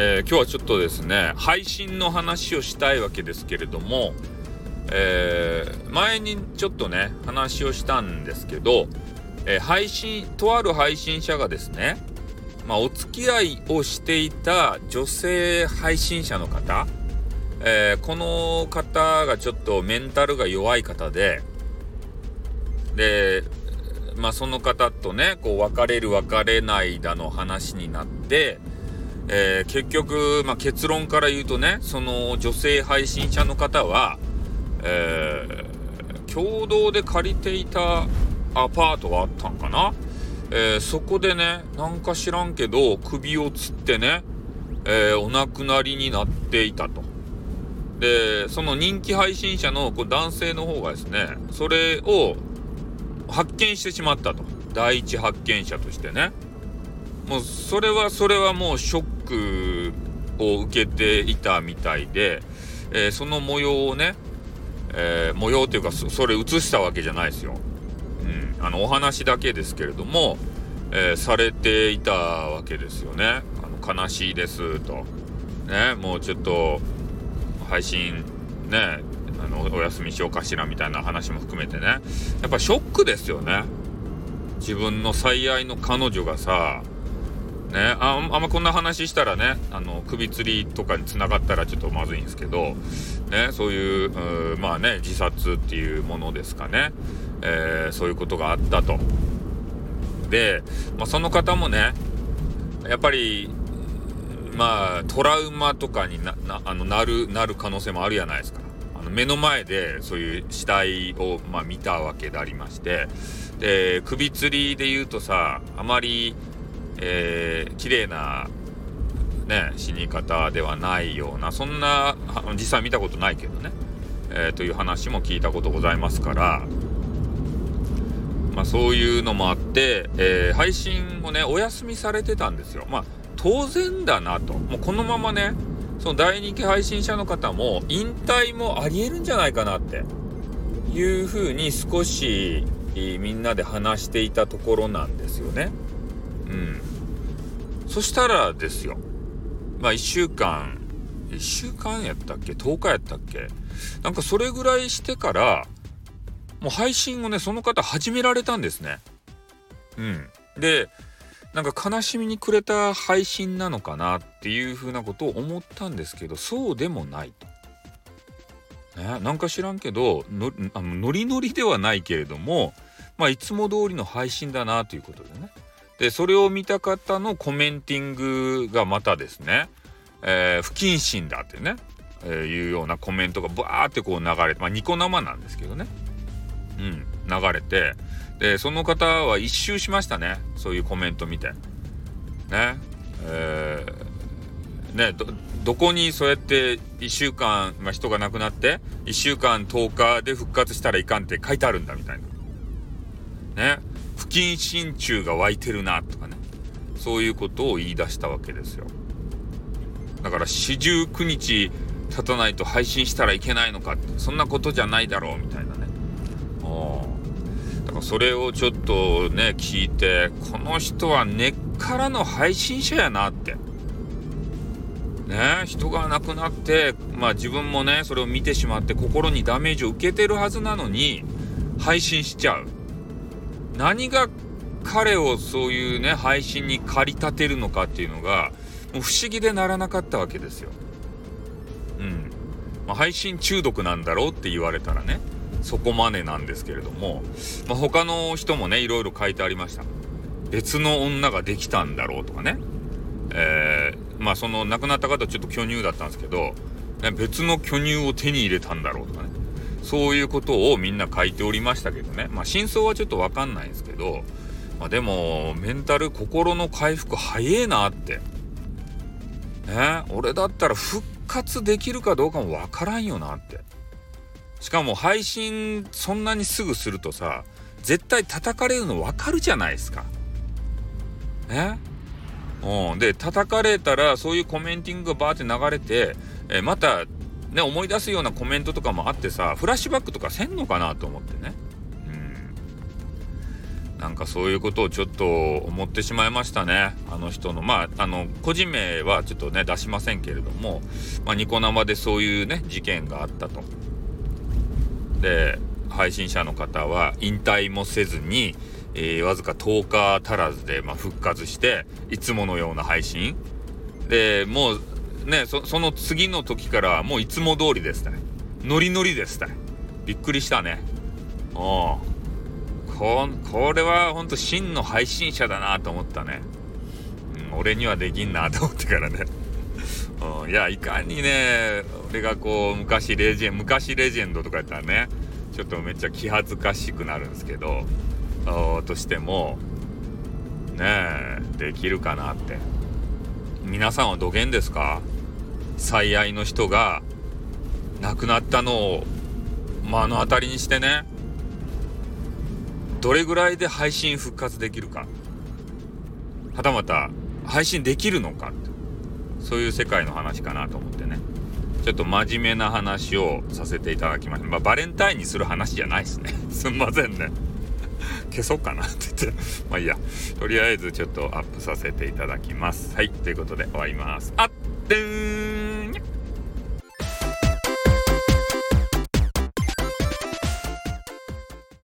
えー、今日はちょっとですね配信の話をしたいわけですけれども、えー、前にちょっとね話をしたんですけど、えー、配信とある配信者がですね、まあ、お付き合いをしていた女性配信者の方、えこの方がちょっとメンタルが弱い方ででまあその方とねこう別れる別れないだの話になってえー、結局、まあ、結論から言うとね、その女性配信者の方は、えー、共同で借りていたアパートがあったんかな、えー、そこでね、なんか知らんけど、首をつってね、えお亡くなりになっていたと。で、その人気配信者のこう男性の方がですね、それを発見してしまったと。第一発見者としてね。もうそれはそれはもうショックを受けていたみたいで、えー、その模様をね、えー、模様というかそれ映したわけじゃないですよ。うん、あのお話だけですけれども、えー、されていたわけですよね。あの悲しいですと。ね、もうちょっと配信ね、あのお休みしようかしらみたいな話も含めてね。やっぱショックですよね。自分の最愛の彼女がさ、ね、ああんまこんな話したらねあの首吊りとかにつながったらちょっとまずいんですけど、ね、そういうまあね自殺っていうものですかね、えー、そういうことがあったと。で、まあ、その方もねやっぱりまあトラウマとかになあのなるなる可能性もあるじゃないですか。あの目の前でそういう死体を、まあ、見たわけでありましてで首吊りで言うとさあまりえー、綺麗なね、死に方ではないような、そんな、実際見たことないけどね、えー、という話も聞いたことございますから、まあそういうのもあって、えー、配信をね、お休みされてたんですよ。まあ当然だなと。もうこのままね、その大人気配信者の方も引退もありえるんじゃないかなっていうふうに少しみんなで話していたところなんですよね。うん。そしたらですよ。まあ1週間、1週間やったっけ ?10 日やったっけ？なんかそれぐらいしてから、もう配信をね、その方始められたんですね。うん。で、なんか悲しみにくれた配信なのかなっていうふうなことを思ったんですけど、そうでもないと。ね、なんか知らんけどのあのノリノリではないけれども、まあ、いつも通りの配信だなということでね。で、それを見た方のコメンティングがまたですね、えー、不謹慎だってね、えー、いうようなコメントがバーってこう流れて、まあ、ニコ生なんですけどね。うん、流れて、で、その方は一周しましたね。そういうコメント見て。ね。えー、ね、ど、どこにそうやって1週間、まあ、人が亡くなって、1週間10日で復活したらいかんって書いてあるんだみたいな。ね。不謹慎中が湧いてるなとかね。そういうことを言い出したわけですよ。だから四十九日経たないと配信したらいけないのかそんなことじゃないだろうみたいなね。だからそれをちょっとね聞いてこの人は根っからの配信者やなって。ね人が亡くなってまあ自分もねそれを見てしまって心にダメージを受けてるはずなのに配信しちゃう。何が彼をそういうね配信に駆り立てるのかっていうのがもう不思議でならなかったわけですよ。うん。まあ、配信中毒なんだろうって言われたらねそこまでなんですけれども、まあ、他の人もねいろいろ書いてありました。別の女ができたんだろうとかね。えー、まあその亡くなった方ちょっと巨乳だったんですけど、ね、別の巨乳を手に入れたんだろうとかね。そういうことをみんな書いておりましたけどね。まあ真相はちょっとわかんないんですけど、まあでも、メンタル、心の回復早えなって。ね俺だったら復活できるかどうかもわからんよなって。しかも配信そんなにすぐするとさ、絶対叩かれるのわかるじゃないですか。ねうん。で、叩かれたらそういうコメンティングがバーって流れて、えまたね、思い出すようなコメントとかもあってさ、フラッシュバックとかせんのかなと思ってね。うん。なんかそういうことをちょっと思ってしまいましたね。あの人の、まあ、あの、個人名はちょっとね、出しませんけれども、まあ、ニコ生でそういうね、事件があったと。で、配信者の方は引退もせずに、えー、わずか10日足らずで、まあ、復活して、いつものような配信。で、もう、ね、その次の時からもういつも通りですね。ノリノリですね。びっくりしたね。うん。ここれはほんと真の配信者だなと思ったね。うん、俺にはできんなと思ってからね。うん、いや、いかにね、俺がこう、昔レジェン、昔レジェンドとかやったらね、ちょっとめっちゃ気恥ずかしくなるんですけど、としても、ねえ、できるかなって。皆さんはどげんですか？最愛の人が亡くなったのを目の当たりにしてね、どれぐらいで配信復活できるか。はたまた配信できるのか。そういう世界の話かなと思ってね。ちょっと真面目な話をさせていただきました。まあ、バレンタインにする話じゃないですね。すんませんね。消そうかなって言って。まあいいや。とりあえずちょっとアップさせていただきます。はい。ということで終わります。あってーん